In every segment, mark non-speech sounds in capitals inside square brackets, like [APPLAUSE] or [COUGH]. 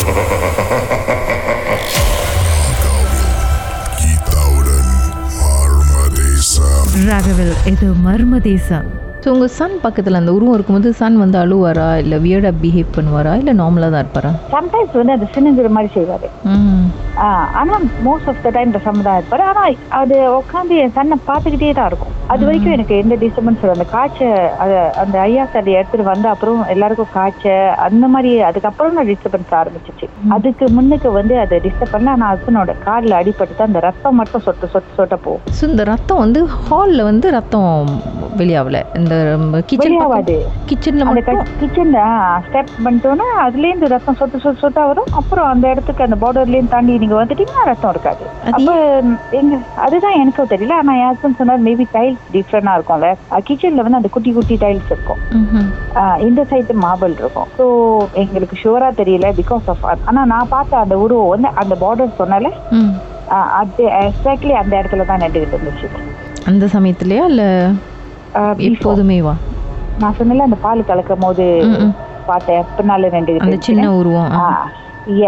[LAUGHS] ராகவில் இது மர்ம தேசம் ஸோ உங்கள் சன் பக்கத்தில் அந்த உருவம் இருக்கும்போது சன் வந்து அழுவாரா? இல்லை வியர்டாக பிஹேவ் பண்ணுவாரா? இல்லை நார்மலாக தான் இருப்பாரா? சம்டைம்ஸ் வந்து அது சின்னங்கிற மாதிரி செய்வாரு. ஆனா மோஸ்ட் ஆஃப் த டைம் தான் இருப்பாரு. ஆனா அது உட்காந்து என் சன்னை பார்த்துக்கிட்டே தான் இருக்கும். அது வரைக்கும் எனக்கு எந்த டிஸ்டர்பன்ஸ் அந்த காய்ச்ச அது அந்த ஐயா சரி எடுத்துட்டு வந்த அப்புறம் எல்லாருக்கும் காய்ச்ச அந்த மாதிரி அதுக்கப்புறம் தான் டிஸ்டர்பன்ஸ் ஆரம்பிச்சிச்சு. அதுக்கு முன்னுக்கு வந்து அதை டிஸ்டர்ப் பண்ணல ஆனா ஹஸ்பண்டோட காலில் அடிபட்டு தான் அந்த ரத்தம் மட்டும் சொட்டு சொட்டு சொட்ட போகும். ஸோ இந்த ரத்தம் வந்து ஹாலில் வந்து ரத்தம் வெளியாகல? இந்த கிச்சன் வெளியாவாது. கிச்சனில் மட்டும்? கிச்சன்ல ஸ்டெப் பண்ணிட்டோன்னா அதுலேருந்து ரத்தம் சொட்டு சொட்டு சொட்டா வரும். அப்புறம் அந்த இடத்துக்கு அந்த பார்டர்லேயும் தாண்டி நீங்க வந்துட்டீங்கன்னா ரத்தம் இருக்காது. அப்ப எங்க அதுதான் எனக்கும் தெரியல. ஆனா என் ஹஸ்பண்ட் சொன்னார் மேபி டைல்ஸ் டிஃப்ரெண்டா இருக்கும்ல. கிச்சன்ல வந்து அந்த குட்டி குட்டி டைல்ஸ் இருக்கும். இந்த சைடு மார்பிள் இருக்கும். ஸோ எங்களுக்கு ஷுவரா தெரியல பிகாஸ் ஆஃப் ஆனா நான் பார்த்த அந்த உருவம் வந்து அந்த பார்டர் சொன்னால அது எக்ஸாக்ட்லி அந்த இடத்துல தான் நின்றுகிட்டு இருந்துச்சு. அந்த சமயத்துலையா இல்லை. எப்போதுமேவா நான் சொன்னல அந்த பால் கலக்கும் போது. பார்த்தேன். பின்னால நின்றுகிட்டு சின்ன உருவம்.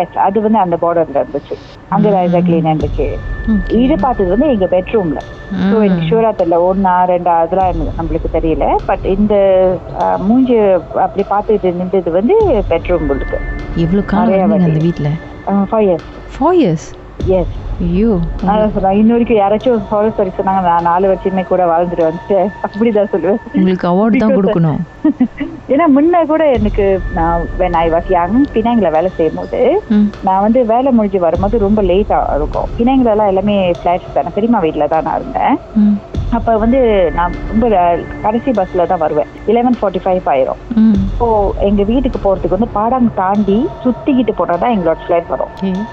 எஸ் அது வந்து அந்த பார்டர்ல இருந்துச்சு. எக்ஸாக்ட்லி நின்றுச்சு Okay. இது பார்த்தது வந்து எங்க பெட்ரூம்ல ஸோ. எனக்கு ஷூரா தெரியல ஒன்னா ரெண்டா அதெல்லாம் நம்மளுக்கு தெரியல. பட் இந்த மூஞ்சி அப்படி பார்த்துட்டு நின்றது வந்து பெட்ரூம் இருக்கு எவ்வளோ காலம் அந்த. வீட்டில் five years four years yes ஐயோ. இன்ன வரைக்கும் யாராச்சும் ஒரு ஃபாரஸ்ட் வரைக்கும் சொன்னாங்க நான் நாலு வருஷமே கூட வாழ்ந்துட்டு வந்துட்டேன். அப்படிதான் சொல்லுவேன். உங்களுக்கு அவார்டு தான் கொடுக்கணும். [LAUGHS] ஏன்னா முன்ன கூட எனக்கு நான் வென் ஐ வாஸ் யங் பினாங்கில வேலை செய்யும் போது நான் வந்து வேலை முடிஞ்சு வரும்போது ரொம்ப லேட்டா இருக்கும். பினாங்கில எல்லாம் ஃபிளாட்ஸ் தானே. பெரியமா வீட்டில் தான் நான் இருந்தேன். அப்ப வந்து நான் ரொம்ப கடைசி பஸ்ல தான் வருவேன். லெவன் ஃபார்ட்டி ஃபைவ் ஆயிரும் ஸோ எங்க வீட்டுக்கு போறதுக்கு வந்து பாடாங் தாண்டி சுத்திக்கிட்டு போனா தான் எங்களோட ஃபிளைட் வரும்.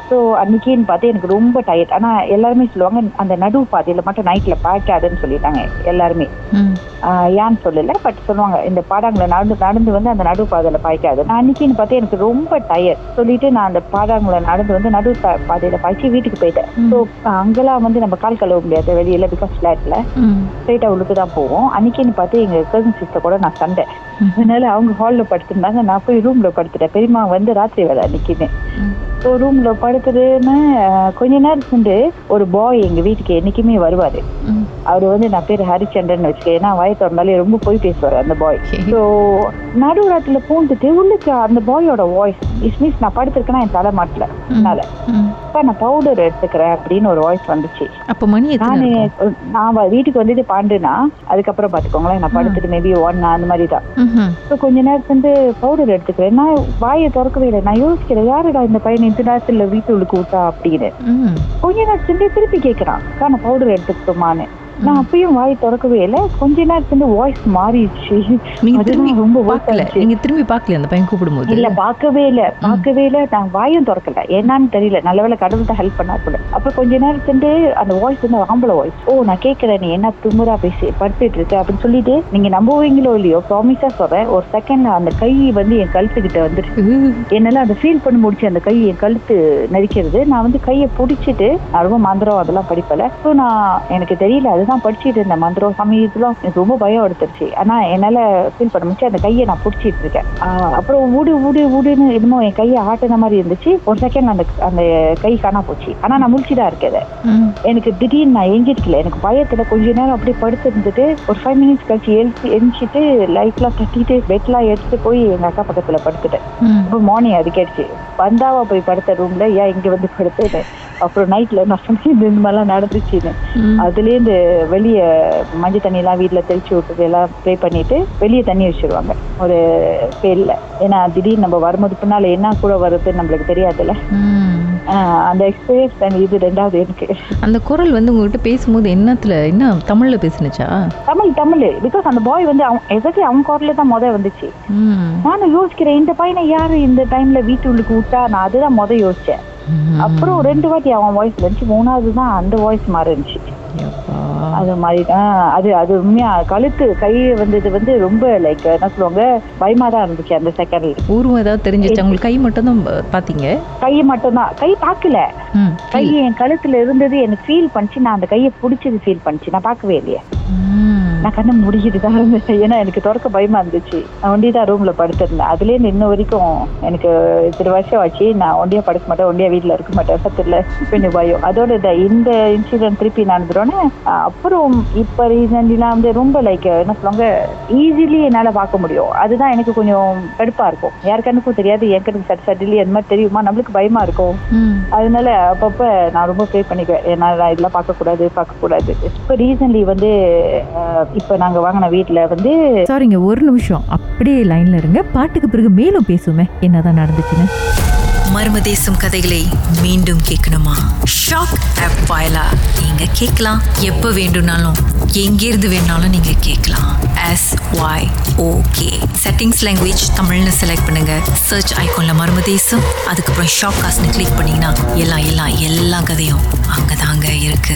ஸோ அன்னைக்குன்னு பார்த்து எனக்கு ரொம்ப டயர்ட் ஆனா எல்லாருமே சொல்லுவாங்க அந்த நடு பாதையில மட்டும் நைட்ல பார்க்காதுன்னு சொல்லிட்டாங்க எல்லாருமே. ஏன்னு சொல்லல பட் சொல்லுவாங்க இந்த பாடாங்களை நடந்து நடந்து வந்து அந்த நடு பாதையில பாய்க்காது. நான் அன்னைக்குன்னு பார்த்து எனக்கு ரொம்ப டயர்ட் சொல்லிட்டு நான் அந்த பாடாங்களை நடந்து வந்து நடு பாதையில பாய்ச்சி வீட்டுக்கு போயிட்டேன். ஸோ அங்கெல்லாம் வந்து நம்ம கால் கழுவ முடியாது வெளியில பிகாஸ் ஃபிளாட்ல ம். ஸ்ட்ரைட்டா உள்ளுக்கு தான் போவோம். அன்னைக்குன்னு பார்த்து எங்க கசின் சிஸ்டர் கூட நான் சண்டை. அதனால அவங்க ஹால்ல படுத்திருந்தாங்க. நான் போய் ரூம்ல படுத்துட்டேன். பெரியம்மா வந்து ராத்திரி வேலை அன்னைக்குன்னு. ஸோ ரூம்ல படுத்துட்டுன்னு கொஞ்ச நேரம் சென்று ஒரு பாய் எங்க வீட்டுக்கு என்னைக்குமே வருவாரு. அவர் வந்து நான் பேர் ஹரிச்சந்திரன் வச்சுக்க ஏன்னா வாயை திறந்தாலே ரொம்ப போய் பேசுவார் அந்த பாய். ஸோ நடுராத்துல பூந்துட்டு உள்ளுக்கு அந்த பாயோட வாய்ஸ் இஸ் மீன்ஸ் நான் படுத்திருக்கேன்னா என் தலை மாட்டல. அதனால அப்ப நான் பவுடர் எடுத்துக்கிறேன் அப்படின்னு ஒரு வாய்ஸ் வந்துச்சு. அப்போ மணி நானு நான் வீட்டுக்கு வந்துட்டு பாண்டுனா அதுக்கப்புறம் பாத்துக்கோங்களேன் நான் படுத்துட்டு மேபி ஒன் அந்த மாதிரி தான். ஸோ கொஞ்ச நேரத்துல இருந்து பவுடர் எடுத்துக்கிறேன். நான் வாயை திறக்கவே இல்லை. நான் யோசிக்கிறேன் யாருடா இந்த பையன் இந்த நேரத்துல வீட்டு உள்ளுக்கு விட்டா? அப்படின்னு. கொஞ்ச நேரத்துல திருப்பி கேட்கறான் "அக்கா, நான் பவுடர் எடுத்துக்கிட்டோமான்னு. நான் அப்பயும் வாய் திறக்கவே இல்லை. கொஞ்ச நேரத்துல வாய்ஸ் மாறிடுச்சு. நீங்க திரும்பி ரொம்ப பார்க்கல. நீங்க திரும்பி பார்க்கல அந்த பையன் கூப்பிடும்போது? இல்ல பார்க்கவே இல்ல. பார்க்கவே இல்ல. நான் வாயும் திறக்கல. என்னன்னு தெரியல. நல்ல வேளை கடவுள் தான் ஹெல்ப் பண்ணா கூட அப்ப கொஞ்ச நேரத்துட்டு அந்த வாய்ஸ் வந்து ஆம்பளை வாய்ஸ் ஓ நான் கேட்கிறேன் நீ என்ன திமுறா பேசி படுத்துட்டு இருக்க அப்படின்னு சொல்லிட்டு நீங்க நம்புவீங்களோ இல்லையோ ப்ராமிஸா சொல்றேன். ஒரு செகண்ட் அந்த கை வந்து என் கழுத்து கிட்ட வந்துருச்சு என்னால அதை ஃபீல் பண்ண முடிச்சு அந்த கை என் கழுத்து நெரிக்கிறது. நான் வந்து கையை பிடிச்சிட்டு நான் ரொம்ப மந்திரம் அதெல்லாம் படிப்பல ஸோ நான் எனக்கு தெரியல. அதுதான் படிச்சிட்டு இருந்தேன். மந்திரம் சமயத்துலாம் எனக்கு ரொம்ப பயம் எடுத்துருச்சு. ஆனா என்னால ஃபீல் பண்ண முடிச்சு அந்த கையை நான் பிடிச்சிட்டு இருக்கேன். அப்புறம் ஊடு ஊடு ஊடுன்னு என்னமோ என் கையை ஆட்டுன மாதிரி இருந்துச்சு. ஒரு செகண்ட் அந்த அந்த கை காணா போச்சு. ஆனா நான் முழிச்சுதான் இருக்கேன் எனக்கு திடீர்னு நான் எங்கிருக்கல எனக்கு பயத்துல கொஞ்ச நேரம் அப்படியே படுத்து இருந்துட்டு ஒரு ஃபைவ் மினிட்ஸ் கழிச்சு எழுத்து எந்திச்சிட்டு லைட்லாம் தட்டிட்டு பெட்லாம் எடுத்துட்டு போய் எங்க அக்கா பக்கத்துல படுத்துட்டேன். அப்போ மார்னிங் அது கேட்டுச்சு வந்தாவா போய் படுத்த ரூம்ல ஏன் இங்க வந்து படுத்துட்டேன் அப்புறம் நைட்ல நான் சொன்னேன் இந்த மாதிரிலாம் நடந்துச்சுன்னு ம். அதுலேருந்து வெளியே மஞ்சள் தண்ணி எல்லாம் வீட்டுல தெளிச்சு விட்டுட்டு எல்லாம் ப்ரே பண்ணிட்டு வெளியே தண்ணி வச்சிருவாங்க. ஒரு பேர்ல ஏன்னா திடீர்னு நம்ம வரும்போது பின்னால என்ன கூட வருதுன்னு நம்மளுக்கு தெரியாதுல்ல. அந்த எக்ஸ்பீரியன்ஸ் இது ரெண்டாவது எனக்கு. அந்த குரல் வந்து உங்ககிட்ட பேசும்போது என்னத்துல என்ன தமிழ்ல பேசுனுச்சா? தமிழ் தமிழ். பிகாஸ் அந்த பாய் வந்து அவன் எexactly அவன் குரல்ல தான் முத வந்துச்சு. நானும் யோசிக்கிறேன் இந்த பையனை யாரு இந்த டைம்ல வீட்டுள்ளுக்கு விட்டா? நான் அதுதான் முத யோசிச்சேன். அப்புறம் ரெண்டு வாட்டி அவன் வாய்ஸ் இருந்துச்சு மூணாவது தான் அந்த வாய்ஸ் மாறி இருந்துச்சு யப்பா. அது மாதிரி அது அது உண்மையா கழுத்து கை வந்தது வந்து ரொம்ப லைக் என்ன சொல்லுவாங்க பயமா தான் இருந்துச்சு அந்த செகண்ட்ல உருவம் ஏதாவது தெரிஞ்சிச்சா உங்களுக்கு கை மட்டும் தான் பாத்தீங்க கை மட்டும்தான். கை பார்க்கல. ம் கை என் கழுத்துல இருந்தது எனக்கு ஃபீல் பண்ணிச்சு. நான் அந்த கையை பிடிச்சது ஃபீல் பண்ணிச்சு. நான் பார்க்கவே இல்லையே. நான் கண்ணை முடிக்கிட்டு தான் இருந்தேன். ஏன்னா எனக்கு திறக்க பயமா இருந்துச்சு. நான் ஒண்டி தான் ரூம்ல படுத்திருந்தேன். அதுலேருந்து இன்ன வரைக்கும் எனக்கு இத்தனை வருஷம் ஆச்சு. நான் ஒண்டியா படுக்க மாட்டேன். ஒண்டியா வீட்டுல இருக்க மாட்டேன். சத்துல கொஞ்சம் பயம். அதோட இந்த இன்சிடென்ட் திருப்பி நடந்துட்டோன்னே அப்புறம் இப்ப ரீசன்லாம் வந்து ரொம்ப லைக் என்ன சொல்லுவாங்க ஈஸிலி என்னால பார்க்க முடியும். அதுதான் எனக்கு கொஞ்சம் கடுப்பா இருக்கும். யார் கண்ணுக்கும் தெரியாது. என் கண்ணுக்கு சட் சட்டிலி அந்த மாதிரி தெரியுமா? நம்மளுக்கு பயமா இருக்கும். அதனால அப்பப்ப நான் ரொம்ப ப்ரே பண்ணிக்குவேன். ஏன்னா இதெல்லாம் பார்க்க கூடாது பார்க்க கூடாது இப்போ ரீசன்ட்லி வந்து இப்ப நாங்க வாங்கின வீட்டுல வந்து சாரிங்க ஒரு நிமிஷம். அப்படியே லைன்ல இருங்க. பாட்டுக்கு பிறகு மேலும் பேசுவோமே. என்னதான் நடந்துச்சுன்னு. மர்மதேசம் கதைகளை மீண்டும் கேட்கணுமா? ஷாக் ஆப் வாயிலா? நீங்க கேட்கலாம். எப்ப வேண்டும்னாலும் எங்கிருந்து வேணாலும் நீங்க கேட்கலாம். S Y okay settings language தமிழ்னு செலக்ட் பண்ணுங்க. சர்ச் ஐகான்ல மர்மதேசம் அதுக்கப்புறம் ஷாக் காஸ்ட்னு கிளிக் பண்ணீங்கன்னா எல்லாம் எல்லாம் எல்லா கதையும் அங்கதாங்க இருக்கு.